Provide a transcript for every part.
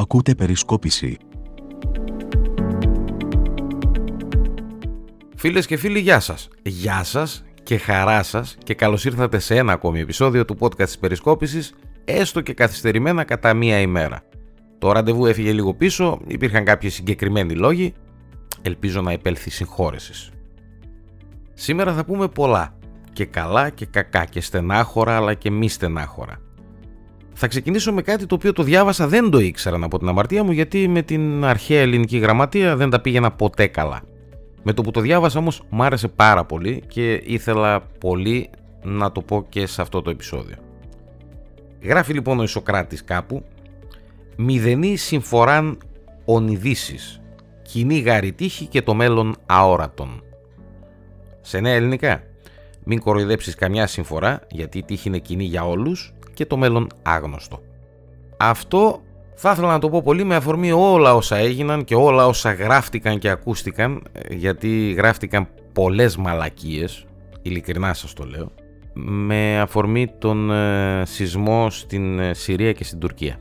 Ακούτε περισκόπηση. Φίλες και φίλοι, γεια σας. Γεια σας και χαρά σας και καλώς ήρθατε σε ένα ακόμη επεισόδιο του podcast της περισκόπησης, έστω και καθυστερημένα κατά μία ημέρα. Το ραντεβού έφυγε λίγο πίσω, υπήρχαν κάποιοι συγκεκριμένοι λόγοι, ελπίζω να επέλθει συγχώρεσης. Σήμερα θα πούμε πολλά, και καλά και κακά και στενάχωρα αλλά και μη στενάχωρα. Θα ξεκινήσω με κάτι το οποίο το διάβασα, δεν το ήξερα από την αμαρτία μου γιατί με την αρχαία ελληνική γραμματεία δεν τα πήγαινα ποτέ καλά. Με το που το διάβασα όμως μου άρεσε πάρα πολύ και ήθελα πολύ να το πω και σε αυτό το επεισόδιο. Γράφει λοιπόν ο Ισοκράτης κάπου «Μηδενή συμφοράν ονειδήσεις, κοινή γαριτύχη και το μέλλον αόρατον». Σε νέα ελληνικά, μην κοροϊδέψεις καμιά συμφορά γιατί η τύχη είναι κοινή για όλους και το μέλλον άγνωστο. Αυτό θα ήθελα να το πω πολύ με αφορμή όλα όσα έγιναν και όλα όσα γράφτηκαν και ακούστηκαν γιατί γράφτηκαν πολλές μαλακίες, ειλικρινά σας το λέω, με αφορμή τον ε, σεισμό στην ε, Συρία και στην Τουρκία.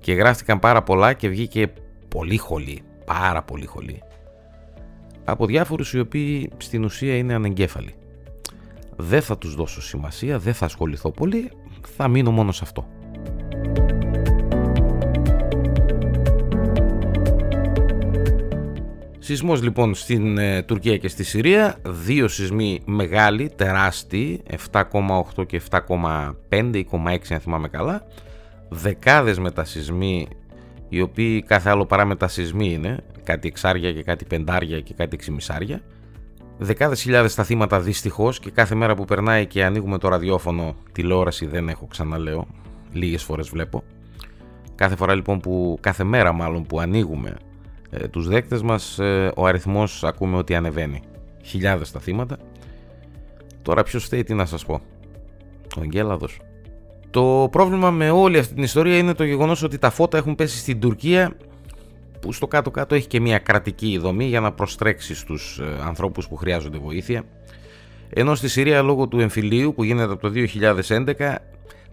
Και γράφτηκαν πάρα πολλά και βγήκε πολύ χολή, πάρα πολύ χολή. Από διάφορους οι οποίοι στην ουσία είναι ανεγκέφαλοι. Δεν θα τους δώσω σημασία, δεν θα ασχοληθώ πολύ, θα μείνω μόνο σε αυτό. Σεισμός λοιπόν στην ε, Τουρκία και στη Συρία, δύο σεισμοί μεγάλοι, τεράστιοι, 7,8 και 7,5 ή 6 αν θυμάμαι καλά, δεκάδες μετασυσμοί οι οποίοι κάθε άλλο παρά μετασυσμοί είναι, κάτι εξάρια και κάτι πεντάρια και κάτι εξημισάρια, Δεκάδες χιλιάδες τα θύματα δυστυχώς και κάθε μέρα που περνάει και ανοίγουμε το ραδιόφωνο, τηλεόραση δεν έχω ξαναλέω, λίγες φορές βλέπω. Κάθε φορά λοιπόν που, κάθε μέρα μάλλον που ανοίγουμε ε, τους δέκτες μας, ε, ο αριθμός ακούμε ότι ανεβαίνει. Χιλιάδες τα θύματα. Τώρα ποιος φταίει τι να σας πω. Ο Αγγέλαδος. Το πρόβλημα με όλη αυτή την ιστορία είναι το γεγονός ότι τα φώτα έχουν πέσει στην Τουρκία που στο κάτω-κάτω έχει και μια κρατική δομή για να προστρέξεις στους ε, ανθρώπους που χρειάζονται βοήθεια. Ενώ στη Συρία λόγω του εμφυλίου που γίνεται από το 2011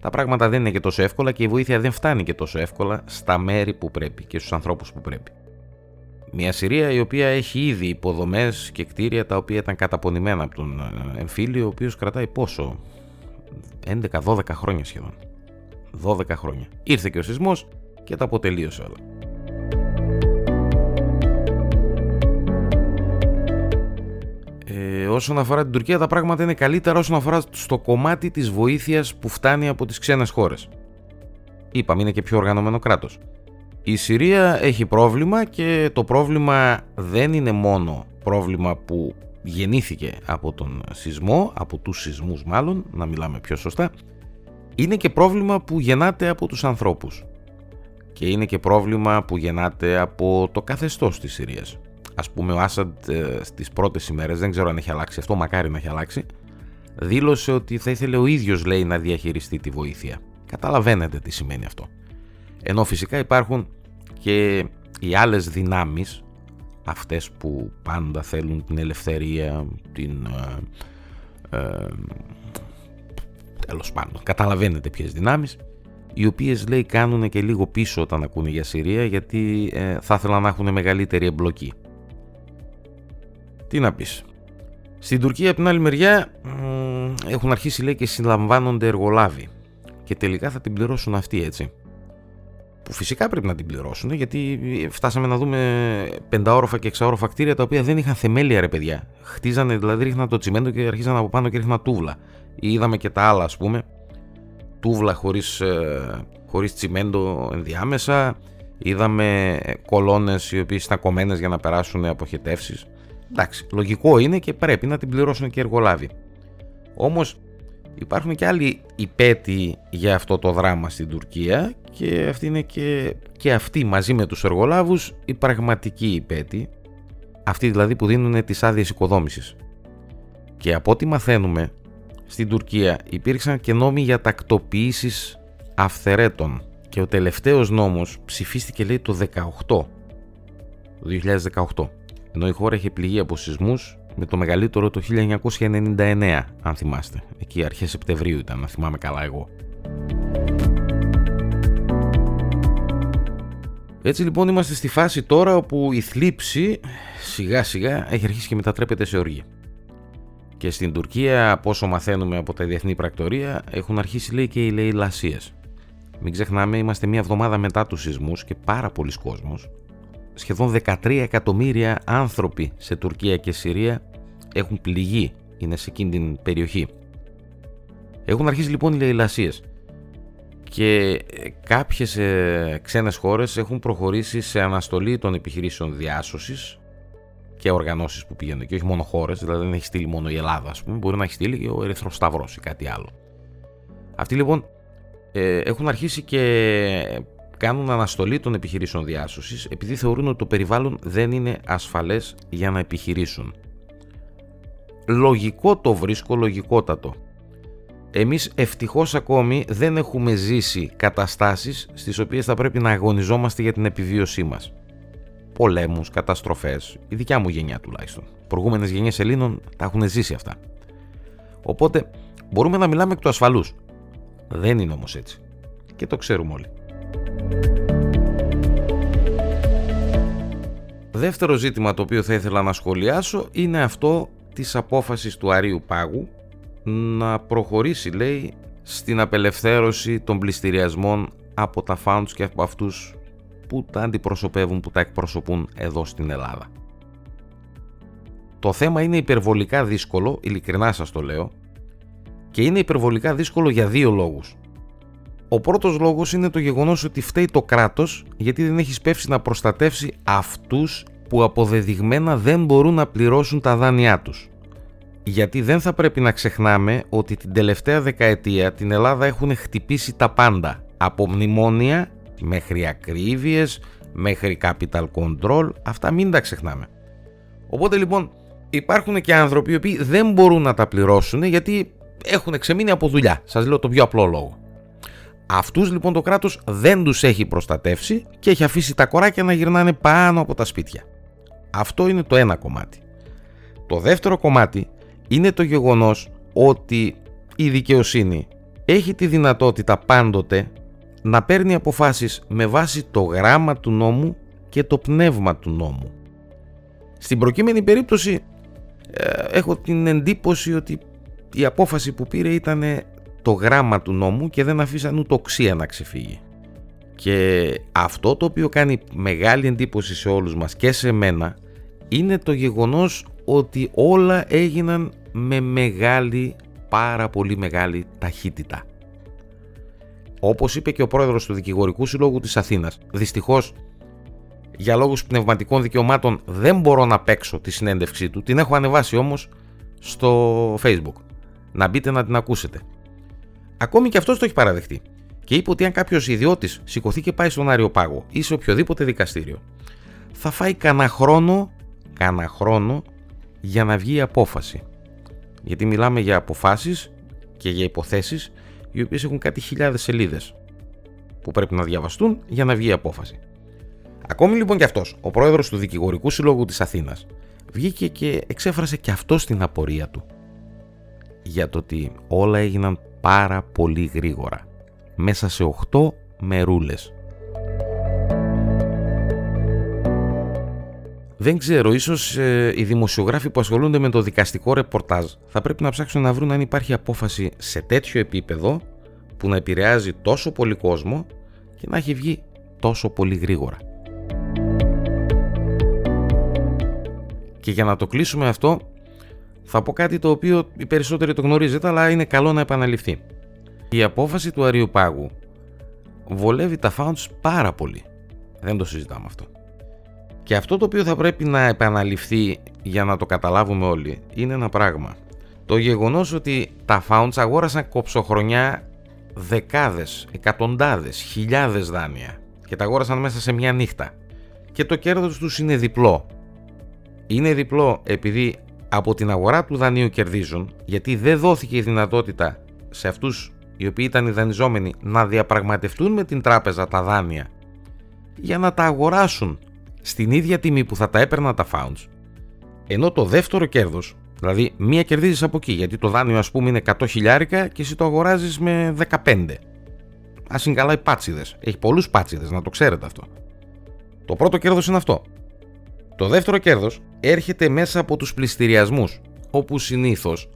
τα πράγματα δεν είναι και τόσο εύκολα και η βοήθεια δεν φτάνει και τόσο εύκολα στα μέρη που πρέπει και στους ανθρώπους που πρέπει. Μια Συρία η οποία έχει ήδη υποδομές και κτίρια τα οποία ήταν καταπονημένα από τον ε, εμφύλιο ο οποίος κρατάει πόσο 11-12 χρόνια σχεδόν 12 χρόνια ήρθε και ο σεισμός και τα αποτελείωσε όλα όσον αφορά την Τουρκία τα πράγματα είναι καλύτερα όσον αφορά στο κομμάτι της βοήθειας που φτάνει από τις ξένες χώρες. Είπαμε είναι και πιο οργανωμένο κράτος. Η Συρία έχει πρόβλημα και το πρόβλημα δεν είναι μόνο πρόβλημα που γεννήθηκε από τον σεισμό, από τους σεισμούς μάλλον, να μιλάμε πιο σωστά, είναι και πρόβλημα που γεννάται από τους ανθρώπους. Και είναι και πρόβλημα που γεννάται από το καθεστώς της Συρίας ας πούμε ο Άσαντ ε, στις πρώτες ημέρες, δεν ξέρω αν έχει αλλάξει αυτό, μακάρι να έχει αλλάξει, δήλωσε ότι θα ήθελε ο ίδιος λέει να διαχειριστεί τη βοήθεια. Καταλαβαίνετε τι σημαίνει αυτό. Ενώ φυσικά υπάρχουν και οι άλλες δυνάμεις, αυτές που πάντα θέλουν την ελευθερία, την... Ε, ε, τέλος πάντων, καταλαβαίνετε ποιες δυνάμεις, οι οποίες λέει κάνουν και λίγο πίσω όταν ακούνε για Συρία γιατί ε, θα ήθελαν να έχουν μεγαλύτερη εμπλοκή. Τι να πεις. Στην Τουρκία από την άλλη μεριά έχουν αρχίσει λέει και συλλαμβάνονται εργολάβοι και τελικά θα την πληρώσουν αυτοί έτσι. Που φυσικά πρέπει να την πληρώσουν γιατί φτάσαμε να δούμε πενταόροφα και εξαόροφα κτίρια τα οποία δεν είχαν θεμέλια ρε παιδιά. Χτίζανε δηλαδή ρίχναν το τσιμέντο και αρχίζαν από πάνω και ρίχναν τούβλα. Ή είδαμε και τα άλλα ας πούμε. Τούβλα χωρίς, ε, χωρίς τσιμέντο ενδιάμεσα. Είδαμε κολόνες οι οποίες ήταν κομμένες για να περάσουν αποχετεύσεις. Εντάξει, λογικό είναι και πρέπει να την πληρώσουν και οι εργολάβοι. Όμως υπάρχουν και άλλοι υπέτειοι για αυτό το δράμα στην Τουρκία και αυτή είναι και, και αυτοί μαζί με τους εργολάβους οι πραγματικοί υπέτειοι, αυτοί δηλαδή που δίνουν τις άδειες οικοδόμησης. Και από ό,τι μαθαίνουμε, στην Τουρκία υπήρξαν και νόμοι για τακτοποιήσεις αυθερέτων και ο τελευταίος νόμος ψηφίστηκε λέει το 18, 2018 ενώ η χώρα είχε πληγεί από σεισμούς με το μεγαλύτερο το 1999, αν θυμάστε. Εκεί αρχές Σεπτεμβρίου ήταν, να θυμάμαι καλά εγώ. Έτσι λοιπόν είμαστε στη φάση τώρα όπου η θλίψη σιγά σιγά έχει αρχίσει και μετατρέπεται σε οργή. Και στην Τουρκία, από όσο μαθαίνουμε από τα διεθνή πρακτορία, έχουν αρχίσει λέει και οι λαιλασίες. Μην ξεχνάμε, είμαστε μία εβδομάδα μετά τους σεισμούς και πάρα πολλοί κόσμος, σχεδόν 13 εκατομμύρια άνθρωποι σε Τουρκία και Συρία έχουν πληγεί, είναι σε εκείνη την περιοχή. Έχουν αρχίσει λοιπόν οι λαιλασίες και κάποιες ε, ξένες χώρες έχουν προχωρήσει σε αναστολή των επιχειρήσεων διάσωσης και οργανώσεις που πηγαίνουν και όχι μόνο χώρες, δηλαδή δεν έχει στείλει μόνο η Ελλάδα ας πούμε, μπορεί να έχει στείλει και ο Ερυθρός Σταυρός ή κάτι άλλο. Αυτοί λοιπόν ε, έχουν αρχίσει και κάνουν αναστολή των επιχειρήσεων διάσωσης επειδή θεωρούν ότι το περιβάλλον δεν είναι ασφαλές για να επιχειρήσουν. Λογικό το βρίσκω, λογικότατο. Εμείς ευτυχώς ακόμη δεν έχουμε ζήσει καταστάσεις στις οποίες θα πρέπει να αγωνιζόμαστε για την επιβίωσή μας. Πολέμους, καταστροφές, η δικιά μου γενιά τουλάχιστον. Προηγούμενες γενιές Ελλήνων τα έχουν ζήσει αυτά. Οπότε μπορούμε να μιλάμε εκ του ασφαλούς. Δεν είναι όμως έτσι. Και το ξέρουμε όλοι. Δεύτερο ζήτημα το οποίο θα ήθελα να σχολιάσω είναι αυτό της απόφασης του Αρίου Πάγου να προχωρήσει λέει στην απελευθέρωση των πληστηριασμών από τα founds και από αυτούς που τα αντιπροσωπεύουν, που τα εκπροσωπούν εδώ στην Ελλάδα. Το θέμα είναι υπερβολικά δύσκολο, ειλικρινά σας το λέω, και είναι υπερβολικά δύσκολο για δύο λόγους. Ο πρώτος λόγος είναι το γεγονός ότι φταίει το κράτος γιατί δεν έχεις σπεύσει να προστατεύσει αυτούς που αποδεδειγμένα δεν μπορούν να πληρώσουν τα δάνειά τους. Γιατί δεν θα πρέπει να ξεχνάμε ότι την τελευταία δεκαετία την Ελλάδα έχουν χτυπήσει τα πάντα. Από μνημόνια μέχρι ακρίβειες, μέχρι capital control, αυτά μην τα ξεχνάμε. Οπότε λοιπόν υπάρχουν και άνθρωποι οι οποίοι δεν μπορούν να τα πληρώσουν γιατί έχουν ξεμείνει από δουλειά. Σας λέω το πιο απλό λόγο. Αυτούς λοιπόν το κράτος δεν τους έχει προστατεύσει και έχει αφήσει τα κοράκια να γυρνάνε πάνω από τα σπίτια. Αυτό είναι το ένα κομμάτι. Το δεύτερο κομμάτι είναι το γεγονός ότι η δικαιοσύνη έχει τη δυνατότητα πάντοτε να παίρνει αποφάσεις με βάση το γράμμα του νόμου και το πνεύμα του νόμου. Στην προκείμενη περίπτωση ε, έχω την εντύπωση ότι η απόφαση που πήρε ήταν το γράμμα του νόμου και δεν αφήσαν ούτε οξία να ξεφύγει. Και αυτό το οποίο κάνει μεγάλη εντύπωση σε όλους μας και σε μένα είναι το γεγονός ότι όλα έγιναν με μεγάλη, πάρα πολύ μεγάλη ταχύτητα. Όπως είπε και ο πρόεδρος του Δικηγορικού Συλλόγου της Αθήνας, δυστυχώς για λόγους πνευματικών δικαιωμάτων δεν μπορώ να παίξω τη συνέντευξή του, την έχω ανεβάσει όμως στο facebook. Να μπείτε να την ακούσετε. Ακόμη και αυτός το έχει παραδεχτεί. Και είπε ότι αν κάποιος ιδιώτης σηκωθεί και πάει στον Άριο Πάγο ή σε οποιοδήποτε δικαστήριο, θα φάει κανένα χρόνο, κανένα χρόνο για να βγει η απόφαση. Γιατί μιλάμε για αποφάσεις και για υποθέσεις οι οποίες έχουν κάτι χιλιάδες σελίδες που πρέπει να διαβαστούν για να βγει η απόφαση. Ακόμη λοιπόν και αυτός, ο πρόεδρος του Δικηγορικού Συλλόγου της Αθήνας, βγήκε και εξέφρασε και αυτό την απορία του για το ότι όλα έγιναν πάρα πολύ γρήγορα μέσα σε 8 μερούλες Δεν ξέρω, ίσως ε, οι δημοσιογράφοι που ασχολούνται με το δικαστικό ρεπορτάζ θα πρέπει να ψάξουν να βρουν αν υπάρχει απόφαση σε τέτοιο επίπεδο που να επηρεάζει τόσο πολύ κόσμο και να έχει βγει τόσο πολύ γρήγορα. Και για να το κλείσουμε αυτό, θα πω κάτι το οποίο οι περισσότεροι το γνωρίζετε, αλλά είναι καλό να επαναληφθεί. Η απόφαση του Αριοπάγου βολεύει τα founds πάρα πολύ. Δεν το συζητάμε αυτό. Και αυτό το οποίο θα πρέπει να επαναληφθεί για να το καταλάβουμε όλοι είναι ένα πράγμα. Το γεγονός ότι τα founds αγόρασαν κοψοχρονιά δεκάδες, εκατοντάδες, χιλιάδες δάνεια και τα αγόρασαν μέσα σε μια νύχτα. Και το κέρδος τους είναι διπλό. Είναι διπλό επειδή από την αγορά του δανείου κερδίζουν, γιατί δεν δόθηκε η δυνατότητα σε αυτούς οι οποίοι ήταν οι δανειζόμενοι να διαπραγματευτούν με την τράπεζα τα δάνεια για να τα αγοράσουν στην ίδια τιμή που θα τα έπαιρνα τα founds, ενώ το δεύτερο κέρδος, δηλαδή μία κερδίζεις από εκεί, γιατί το δάνειο ας πούμε είναι 100 χιλιάρικα και εσύ το αγοράζεις με 15. Α είναι καλά οι πάτσιδες. Έχει πολλούς πάτσιδες, να το ξέρετε αυτό. Το πρώτο κέρδος είναι αυτό. Το δεύτερο κέρδος έρχεται μέσα από τους πληστηριασμούς, όπου συνήθως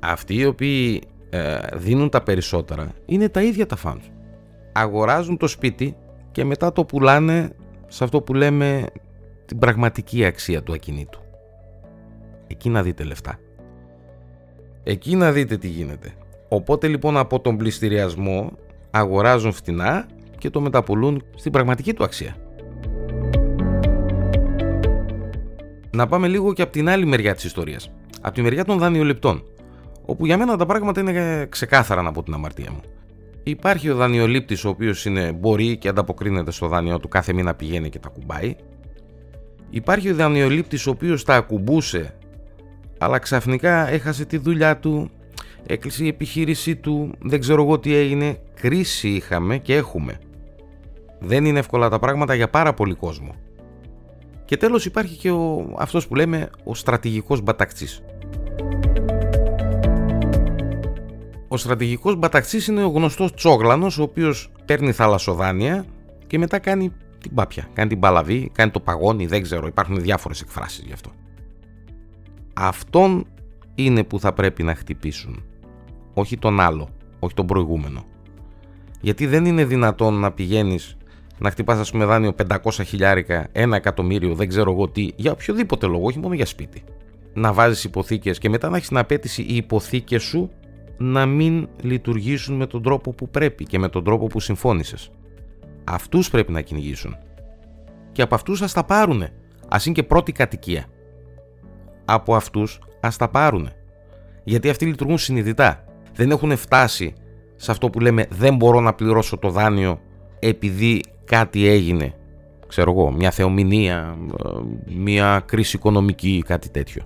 αυτοί οι οποίοι ε, δίνουν τα περισσότερα είναι τα ίδια τα φανς. Αγοράζουν το σπίτι και μετά το πουλάνε σε αυτό που λέμε την πραγματική αξία του ακινήτου. Εκεί να δείτε λεφτά. Εκεί να δείτε τι γίνεται. Οπότε λοιπόν από τον πληστηριασμό αγοράζουν φτηνά και το μεταπολούν στην πραγματική του αξία. Να πάμε λίγο και από την άλλη μεριά της ιστορίας. Από τη μεριά των δανειοληπτών. Όπου για μένα τα πράγματα είναι ξεκάθαρα από την αμαρτία μου. Υπάρχει ο δανειολήπτης ο οποίος είναι, μπορεί και ανταποκρίνεται στο δάνειό του κάθε μήνα πηγαίνει και τα κουμπάει. Υπάρχει ο δανειολήπτης ο οποίος τα ακουμπούσε αλλά ξαφνικά έχασε τη δουλειά του, έκλεισε η επιχείρησή του, δεν ξέρω εγώ τι έγινε, κρίση είχαμε και έχουμε. Δεν είναι εύκολα τα πράγματα για πάρα πολύ κόσμο. Και τέλος υπάρχει και ο, αυτός που λέμε ο στρατηγικός μπαταξής. Ο στρατηγικός μπαταξής είναι ο γνωστός τσόγλανος ο οποίος παίρνει θαλασσοδάνεια και μετά κάνει την πάπια, κάνει την παλαβή, κάνει το παγόνι, δεν ξέρω, υπάρχουν διάφορες εκφράσεις γι' αυτό. Αυτόν είναι που θα πρέπει να χτυπήσουν. Όχι τον άλλο, όχι τον προηγούμενο. Γιατί δεν είναι δυνατόν να πηγαίνεις να χτυπάς ας πούμε δάνειο 500 χιλιάρικα, ένα εκατομμύριο, δεν ξέρω εγώ τι, για οποιοδήποτε λόγο, όχι μόνο για σπίτι. Να βάζεις υποθήκες και μετά να έχεις την απέτηση οι υποθήκες σου να μην λειτουργήσουν με τον τρόπο που πρέπει και με τον τρόπο που συμφώνησες. Αυτούς πρέπει να κυνηγήσουν. Και από αυτούς ας τα πάρουνε. Ας είναι και πρώτη κατοικία από αυτούς ας τα πάρουν. Γιατί αυτοί λειτουργούν συνειδητά. Δεν έχουν φτάσει σε αυτό που λέμε δεν μπορώ να πληρώσω το δάνειο επειδή κάτι έγινε. Ξέρω εγώ, μια θεομηνία, μια κρίση οικονομική, κάτι τέτοιο.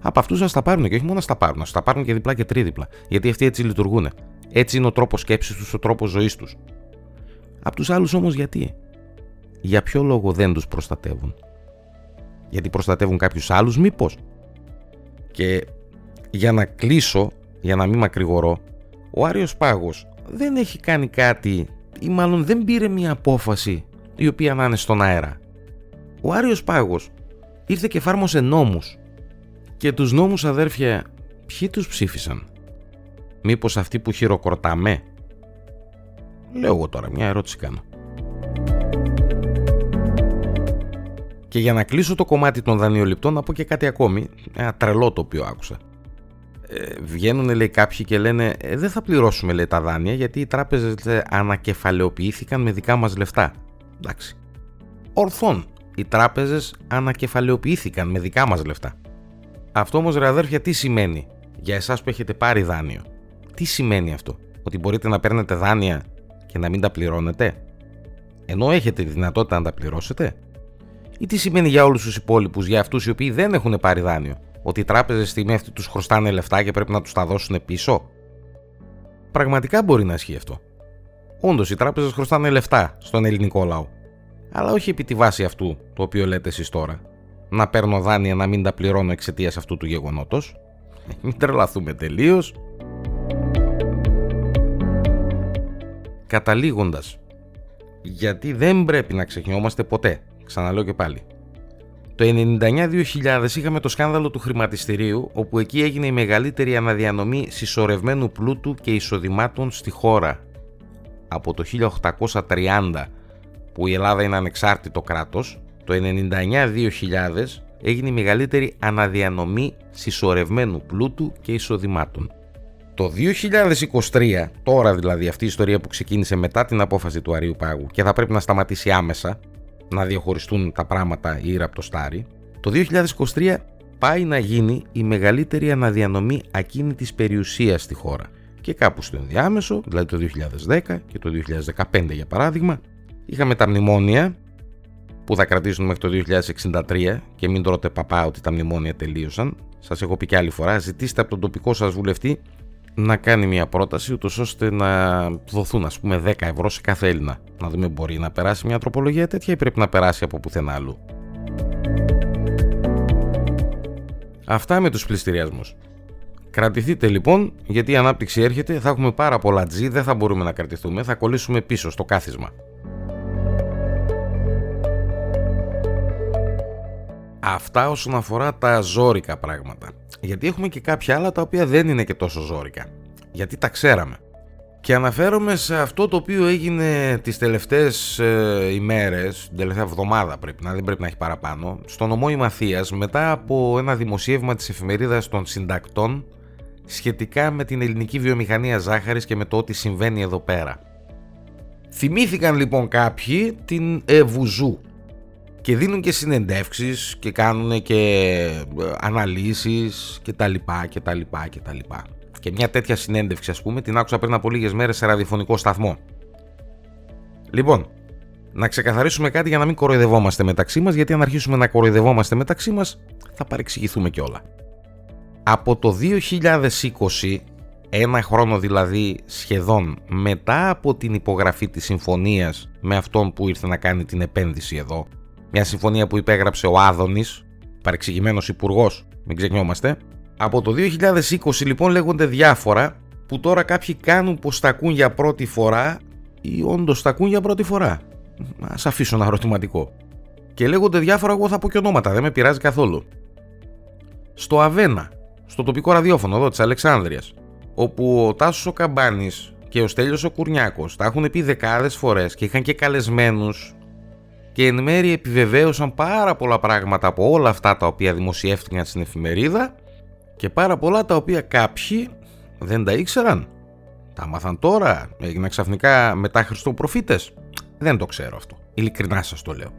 Από αυτούς ας τα πάρουν και όχι μόνο να τα πάρουν, ας τα πάρουν και διπλά και τρίδιπλα. Γιατί αυτοί έτσι λειτουργούν. Έτσι είναι ο τρόπος σκέψης τους, ο τρόπος ζωής τους. Από τους άλλους όμως γιατί; Για ποιο λόγο δεν τους προστατεύουν; Γιατί προστατεύουν κάποιους άλλους, μήπως; Και για να κλείσω, για να μην μακρηγορώ, ο Άριος Πάγος δεν έχει κάνει κάτι ή μάλλον δεν πήρε μια απόφαση η οποία να είναι στον αέρα. Ο Άριος Πάγος ήρθε και εφάρμοσε νόμους. Και τους νόμους αδέρφια ποιοι τους ψήφισαν; Μήπως αυτοί που χειροκροτάμε; Λέω εγώ τώρα μια ερώτηση κάνω. Και για να κλείσω το κομμάτι των δανειοληπτών να πω και κάτι ακόμη, ένα τρελό το οποίο άκουσα. Ε, βγαίνουν λέει κάποιοι και λένε ε, δεν θα πληρώσουμε λέει τα δάνεια γιατί οι τράπεζες λέει, ανακεφαλαιοποιήθηκαν με δικά μας λεφτά. Εντάξει. Ορθών. Οι τράπεζες ανακεφαλαιοποιήθηκαν με δικά μας λεφτά. Αυτό όμως ρε αδέρφια τι σημαίνει για εσάς που έχετε πάρει δάνειο; Τι σημαίνει αυτό; Ότι μπορείτε να παίρνετε δάνεια και να μην τα πληρώνετε; Ενώ έχετε τη δυνατότητα να τα πληρώσετε; Ή τι σημαίνει για όλους τους υπόλοιπους, για αυτούς οι οποίοι δεν έχουν πάρει δάνειο, ότι οι τράπεζες στη στιγμή αυτή τους χρωστάνε λεφτά και πρέπει να τους τα δώσουν πίσω; Πραγματικά μπορεί να ισχύει αυτό. Όντως, οι τράπεζες χρωστάνε λεφτά στον ελληνικό λαό. Αλλά όχι επί τη βάση αυτού το οποίο λέτε εσείς τώρα. Να παίρνω δάνεια να μην τα πληρώνω εξαιτίας αυτού του γεγονότος. Μην τρελαθούμε τελείως. Καταλήγοντας, γιατί δεν πρέπει να ξεχνιόμαστε ποτέ Ξαναλέω και πάλι. Το 99-2000 είχαμε το σκάνδαλο του χρηματιστηρίου, όπου εκεί έγινε η μεγαλύτερη αναδιανομή συσσωρευμένου πλούτου και εισοδημάτων στη χώρα. Από το 1830 που η Ελλάδα είναι ανεξάρτητο κράτος, το 99-2000 έγινε η μεγαλύτερη αναδιανομή συσσωρευμένου πλούτου και εισοδημάτων. Το 2023, τώρα δηλαδή αυτή η ιστορία που ξεκίνησε μετά την απόφαση του Αρίου Πάγου και θα πρέπει να σταματήσει άμεσα, να διαχωριστούν τα πράγματα ήρα από το στάρι, το 2023 πάει να γίνει η μεγαλύτερη αναδιανομή ακίνητης περιουσίας στη χώρα. Και κάπου στο ενδιάμεσο, δηλαδή το 2010 και το 2015 για παράδειγμα, είχαμε τα μνημόνια που θα κρατήσουν μέχρι το 2063 και μην τρώτε παπά ότι τα μνημόνια τελείωσαν. Σας έχω πει και άλλη φορά, ζητήστε από τον τοπικό σας βουλευτή να κάνει μια πρόταση ούτως ώστε να δοθούν ας πούμε 10 ευρώ σε κάθε Έλληνα. Να δούμε μπορεί να περάσει μια τροπολογία τέτοια ή πρέπει να περάσει από πουθενά άλλου. Αυτά με τους πληστηριασμούς. Κρατηθείτε λοιπόν, γιατί η ανάπτυξη έρχεται, θα έχουμε πάρα πολλά τζι, δεν θα μπορούμε να κρατηθούμε, θα κολλήσουμε πίσω στο κάθισμα. Αυτά όσον αφορά τα ζώρικα πράγματα. Γιατί έχουμε και κάποια άλλα τα οποία δεν είναι και τόσο ζώρικα. Γιατί τα ξέραμε. Και αναφέρομαι σε αυτό το οποίο έγινε τις τελευταίες ε, ημέρες, την τελευταία εβδομάδα πρέπει να, δεν πρέπει να έχει παραπάνω, στο νομό Ημαθίας μετά από ένα δημοσίευμα της εφημερίδας των συντακτών σχετικά με την ελληνική βιομηχανία ζάχαρης και με το ότι συμβαίνει εδώ πέρα. Θυμήθηκαν λοιπόν κάποιοι την Ευουζού και δίνουν και συνεντεύξεις και κάνουν και ε, αναλύσεις και τα λοιπά και τα λοιπά και τα λοιπά. Και μια τέτοια συνέντευξη ας πούμε την άκουσα πριν από λίγες μέρες σε ραδιοφωνικό σταθμό. Λοιπόν, να ξεκαθαρίσουμε κάτι για να μην κοροϊδευόμαστε μεταξύ μας γιατί αν αρχίσουμε να κοροϊδευόμαστε μεταξύ μας θα παρεξηγηθούμε κιόλα. Από το 2020, ένα χρόνο δηλαδή σχεδόν μετά από την υπογραφή της συμφωνίας με αυτόν που ήρθε να κάνει την επένδυση εδώ, μια συμφωνία που υπέγραψε ο Άδωνης, παρεξηγημένος υπουργός, μην ξεχνιόμαστε, από το 2020 λοιπόν λέγονται διάφορα που τώρα κάποιοι κάνουν πως τα ακούν για πρώτη φορά ή όντως τα ακούν για πρώτη φορά. Ας αφήσω ένα ερωτηματικό. Και λέγονται διάφορα, εγώ θα πω και ονόματα, δεν με πειράζει καθόλου. Στο Αβένα, στο τοπικό ραδιόφωνο εδώ της Αλεξάνδρειας, όπου ο Τάσος ο Καμπάνης και ο Στέλιος ο Κουρνιάκος τα έχουν πει δεκάδες φορές και είχαν και καλεσμένους και εν μέρει επιβεβαίωσαν πάρα πολλά πράγματα από όλα αυτά τα οποία δημοσιεύτηκαν στην εφημερίδα και πάρα πολλά τα οποία κάποιοι δεν τα ήξεραν. Τα μάθαν τώρα, έγιναν ξαφνικά μετά Χριστοπροφήτες. Δεν το ξέρω αυτό. Ειλικρινά σας το λέω.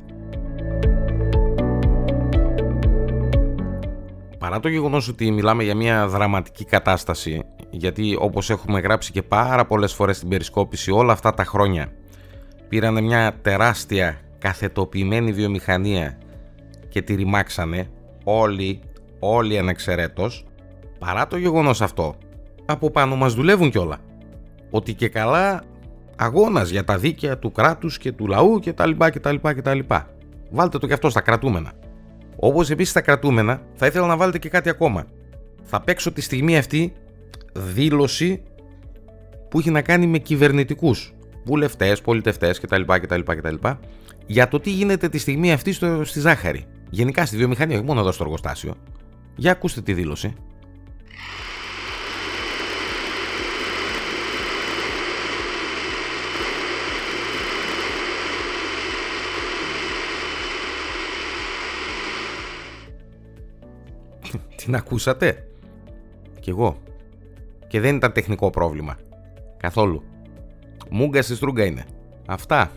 Παρά το γεγονός ότι μιλάμε για μια δραματική κατάσταση, γιατί όπως έχουμε γράψει και πάρα πολλές φορές στην περισκόπηση όλα αυτά τα χρόνια, πήραν μια τεράστια καθετοποιημένη βιομηχανία και τη ρημάξανε όλοι, όλοι ανεξαιρέτως, παρά το γεγονός αυτό, από πάνω μας δουλεύουν κιόλα. Ότι και καλά αγώνας για τα δίκαια του κράτους και του λαού και τα λοιπά και τα λοιπά και τα λοιπά. Βάλτε το κι αυτό στα κρατούμενα. Όπως επίσης στα κρατούμενα θα ήθελα να βάλετε και κάτι ακόμα. Θα παίξω τη στιγμή αυτή δήλωση που έχει να κάνει με κυβερνητικούς βουλευτές, πολιτευτές κτλ, κτλ, κτλ για το τι γίνεται τη στιγμή αυτή στο, στη ζάχαρη. Γενικά στη βιομηχανία, όχι μόνο εδώ στο εργοστάσιο. Για ακούστε τη δήλωση. Την ακούσατε; Κι εγώ. Και δεν ήταν τεχνικό πρόβλημα. Καθόλου. Μούγκα στη στρούγκα είναι. Αυτά.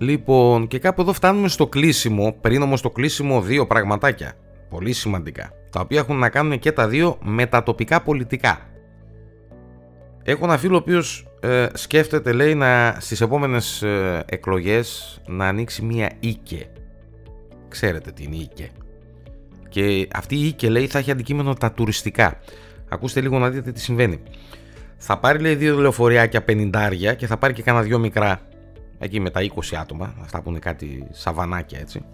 Λοιπόν, και κάπου εδώ φτάνουμε στο κλείσιμο. Πριν όμως το κλείσιμο, δύο πραγματάκια. Πολύ σημαντικά. Τα οποία έχουν να κάνουν και τα δύο με τα τοπικά πολιτικά. Έχω ένα φίλο ο οποίος ε, σκέφτεται, λέει, να στις επόμενες ε, εκλογές να ανοίξει μία οίκε. Ξέρετε τι είναι η οίκε. Και αυτή η οίκε, λέει, θα έχει αντικείμενο τα τουριστικά. Ακούστε λίγο να δείτε τι συμβαίνει. Θα πάρει, λέει, δύο λεωφοριάκια πενιντάρια και θα πάρει και κάνα δυο μικρά εκεί με τα 20 άτομα, αυτά που είναι κάτι σαβανάκια έτσι,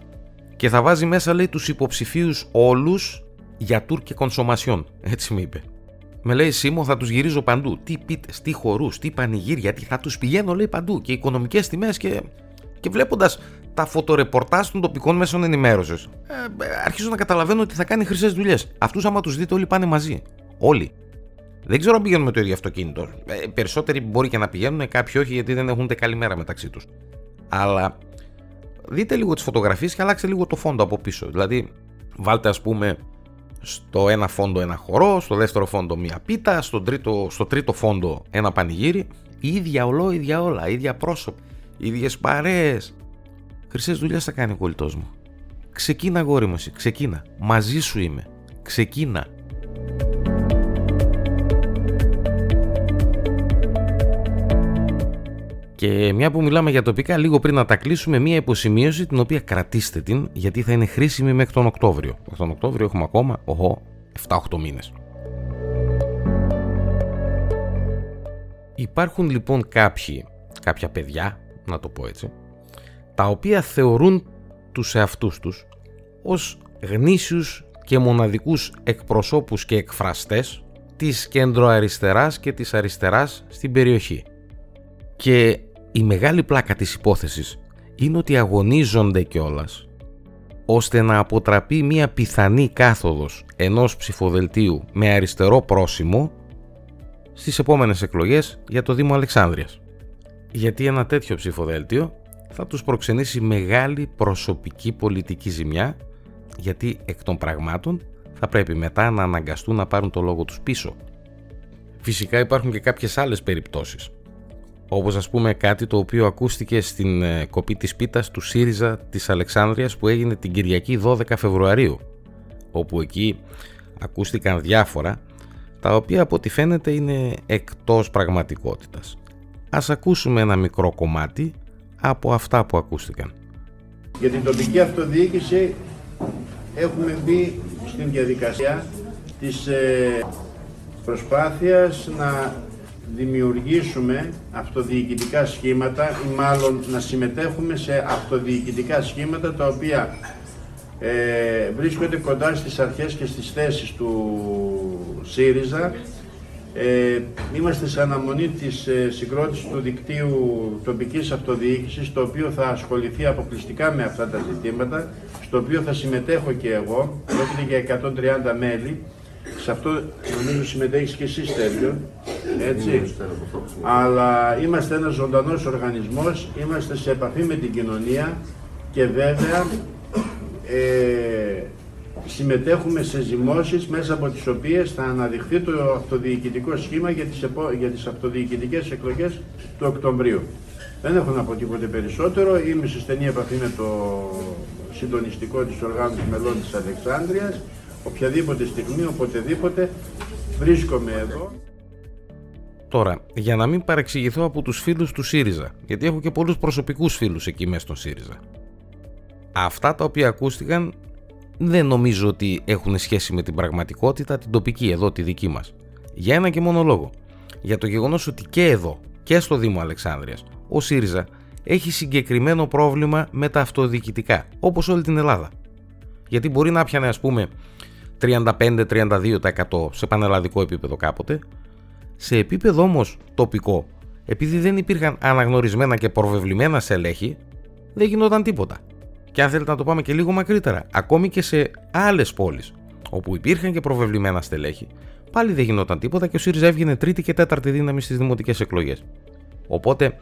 και θα βάζει μέσα λέει τους υποψηφίους όλους για τουρ και κονσομασιόν, έτσι μου είπε. Με λέει Σίμω θα τους γυρίζω παντού, τι πίτες, τι χορούς, τι πανηγύρια, τι θα τους πηγαίνω λέει παντού και οικονομικές τιμές και, και βλέποντας τα φωτορεπορτάζ των τοπικών μέσων ενημέρωσης. Ε, αρχίζω να καταλαβαίνω ότι θα κάνει χρυσές δουλειές. Αυτούς, άμα τους δείτε, όλοι πάνε μαζί. Όλοι. Δεν ξέρω αν πηγαίνουν με το ίδιο αυτοκίνητο. Ε, περισσότεροι μπορεί και να πηγαίνουν, κάποιοι όχι γιατί δεν έχουν καλημέρα μεταξύ τους. Αλλά δείτε λίγο τις φωτογραφίες και αλλάξτε λίγο το φόντο από πίσω. Δηλαδή, βάλτε ας πούμε στο ένα φόντο ένα χορό, στο δεύτερο φόντο μία πίτα, στο τρίτο, στο τρίτο φόντο ένα πανηγύρι. ίδια ολό, ίδια όλα, ίδια πρόσωπα, ίδιες παρέες. Χρυσές δουλειές θα κάνει ο κολλητός μου. Ξεκίνα, γόρι μου, ξεκίνα. Μαζί σου είμαι. Ξεκίνα. Και μια που μιλάμε για τοπικά, λίγο πριν να τα κλείσουμε, μια υποσημείωση την οποία κρατήστε την, γιατί θα είναι χρήσιμη μέχρι τον Οκτώβριο. Μέχρι τον Οκτώβριο έχουμε ακόμα, οχο, 7-8 μήνες. Υπάρχουν λοιπόν κάποιοι, κάποια παιδιά, να το πω έτσι, τα οποία θεωρούν τους εαυτούς τους ως γνήσιους και μοναδικούς εκπροσώπους και εκφραστές της κεντροαριστεράς και της αριστεράς στην περιοχή. Και η μεγάλη πλάκα της υπόθεσης είναι ότι αγωνίζονται κιόλας ώστε να αποτραπεί μια πιθανή κάθοδος ενός ψηφοδελτίου με αριστερό πρόσημο στις επόμενες εκλογές για το Δήμο Αλεξάνδρειας. Γιατί ένα τέτοιο ψηφοδέλτιο θα τους προξενήσει μεγάλη προσωπική πολιτική ζημιά γιατί εκ των πραγμάτων θα πρέπει μετά να αναγκαστούν να πάρουν το λόγο τους πίσω. Φυσικά υπάρχουν και κάποιες άλλες περιπτώσεις όπως ας πούμε κάτι το οποίο ακούστηκε στην ε, κοπή της πίτας του ΣΥΡΙΖΑ της Αλεξάνδρειας που έγινε την Κυριακή 12 Φεβρουαρίου όπου εκεί ακούστηκαν διάφορα τα οποία από ό,τι φαίνεται είναι εκτός πραγματικότητας. Ας ακούσουμε ένα μικρό κομμάτι από αυτά που ακούστηκαν. Για την τοπική αυτοδιοίκηση έχουμε μπει στην διαδικασία της ε, προσπάθειας να δημιουργήσουμε αυτοδιοικητικά σχήματα ή μάλλον να συμμετέχουμε σε αυτοδιοικητικά σχήματα τα οποία ε, βρίσκονται κοντά στις αρχές και στις θέσεις του ΣΥΡΙΖΑ. Ε, είμαστε σε αναμονή της ε, συγκρότησης του δικτύου τοπικής αυτοδιοίκησης, το οποίο θα ασχοληθεί αποκλειστικά με αυτά τα ζητήματα, στο οποίο θα συμμετέχω και εγώ, πρόκειται για 130 μέλη, σε αυτό νομίζω συμμετέχεις και εσύ Στέλιο, έτσι. Αλλά είμαστε ένας ζωντανός οργανισμός, είμαστε σε επαφή με την κοινωνία και βέβαια ε, συμμετέχουμε σε ζυμώσεις μέσα από τις οποίες θα αναδειχθεί το αυτοδιοικητικό σχήμα για τις, επο... για τις αυτοδιοικητικές εκλογές του Οκτωβρίου. Δεν έχω να πω τίποτε περισσότερο, είμαι σε στενή επαφή με το συντονιστικό της οργάνωσης μελών της Αλεξάνδρειας οποιαδήποτε στιγμή, οποτεδήποτε βρίσκομαι εδώ. Τώρα, για να μην παρεξηγηθώ από τους φίλους του ΣΥΡΙΖΑ, γιατί έχω και πολλούς προσωπικούς φίλους εκεί μέσα στον ΣΥΡΙΖΑ. Αυτά τα οποία ακούστηκαν δεν νομίζω ότι έχουν σχέση με την πραγματικότητα την τοπική εδώ, τη δική μας. Για ένα και μόνο λόγο. Για το γεγονός ότι και εδώ και στο Δήμο Αλεξάνδρειας ο ΣΥΡΙΖΑ έχει συγκεκριμένο πρόβλημα με τα αυτοδιοικητικά, όπως όλη την Ελλάδα. Γιατί μπορεί να πιανε ας πούμε 35-32% σε πανελλαδικό επίπεδο κάποτε. Σε επίπεδο όμως τοπικό, επειδή δεν υπήρχαν αναγνωρισμένα και προβεβλημένα στελέχη, δεν γινόταν τίποτα. Και αν θέλετε να το πάμε και λίγο μακρύτερα, ακόμη και σε άλλες πόλεις, όπου υπήρχαν και προβεβλημένα στελέχη, πάλι δεν γινόταν τίποτα και ο ΣΥΡΙΖΑ έβγαινε τρίτη και τέταρτη δύναμη στις δημοτικές εκλογές. Οπότε,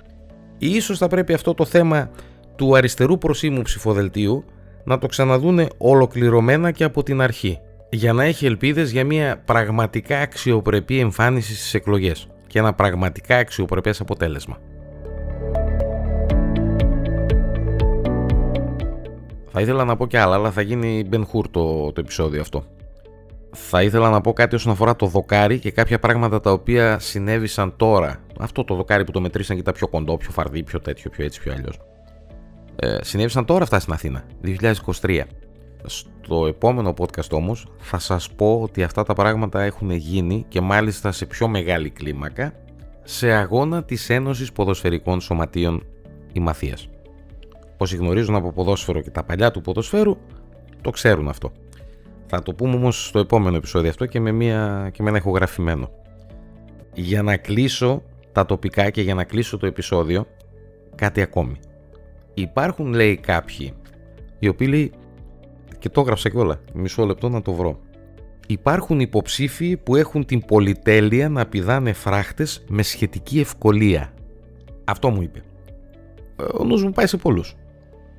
ίσως θα πρέπει αυτό το θέμα του αριστερού προσήμου ψηφοδελτίου να το ξαναδούνε ολοκληρωμένα και από την αρχή για να έχει ελπίδες για μια πραγματικά αξιοπρεπή εμφάνιση στις εκλογές και ένα πραγματικά αξιοπρεπές αποτέλεσμα. Θα ήθελα να πω και άλλα, αλλά θα γίνει Ben Hur το, το επεισόδιο αυτό. Θα ήθελα να πω κάτι όσον αφορά το δοκάρι και κάποια πράγματα τα οποία συνέβησαν τώρα. Αυτό το δοκάρι που το μετρήσαν και τα πιο κοντό, πιο φαρδί, πιο τέτοιο, πιο έτσι, πιο αλλιώς. Ε, συνέβησαν τώρα αυτά στην Αθήνα, 2023. Στο επόμενο podcast όμως θα σας πω ότι αυτά τα πράγματα έχουν γίνει και μάλιστα σε πιο μεγάλη κλίμακα σε αγώνα της Ένωσης Ποδοσφαιρικών Σωματείων η Μαθίας. Όσοι γνωρίζουν από ποδόσφαιρο και τα παλιά του ποδοσφαίρου το ξέρουν αυτό. Θα το πούμε όμως στο επόμενο επεισόδιο αυτό και με, μια, και με ένα ηχογραφημένο. Για να κλείσω τα τοπικά και για να κλείσω το επεισόδιο κάτι ακόμη. Υπάρχουν λέει κάποιοι οι οποίοι λέει και το έγραψα κιόλα. Μισό λεπτό να το βρω. Υπάρχουν υποψήφοι που έχουν την πολυτέλεια να πηδάνε φράχτες με σχετική ευκολία. Αυτό μου είπε. Ε, ο νους μου πάει σε πολλούς.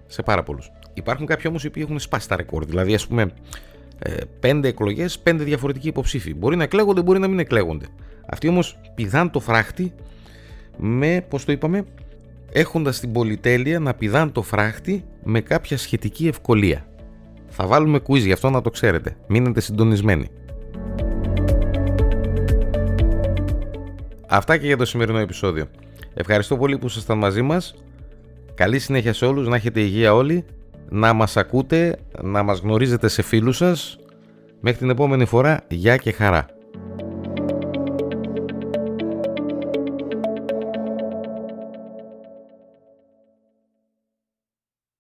Σε πάρα πολλούς. Υπάρχουν κάποιοι όμως οι οποίοι έχουν σπάσει τα ρεκόρ. Δηλαδή ας πούμε ε, πέντε εκλογές, πέντε διαφορετικοί υποψήφοι. Μπορεί να εκλέγονται, μπορεί να μην εκλέγονται. Αυτοί όμως πηδάνε το φράχτη με, πώς το είπαμε, έχοντας την πολυτέλεια να πηδάνε το φράχτη με κάποια σχετική ευκολία. Θα βάλουμε quiz γι' αυτό να το ξέρετε. Μείνετε συντονισμένοι. Αυτά και για το σημερινό επεισόδιο. Ευχαριστώ πολύ που ήσασταν μαζί μας. Καλή συνέχεια σε όλους, να έχετε υγεία όλοι, να μας ακούτε, να μας γνωρίζετε σε φίλους σας. Μέχρι την επόμενη φορά, γεια και χαρά.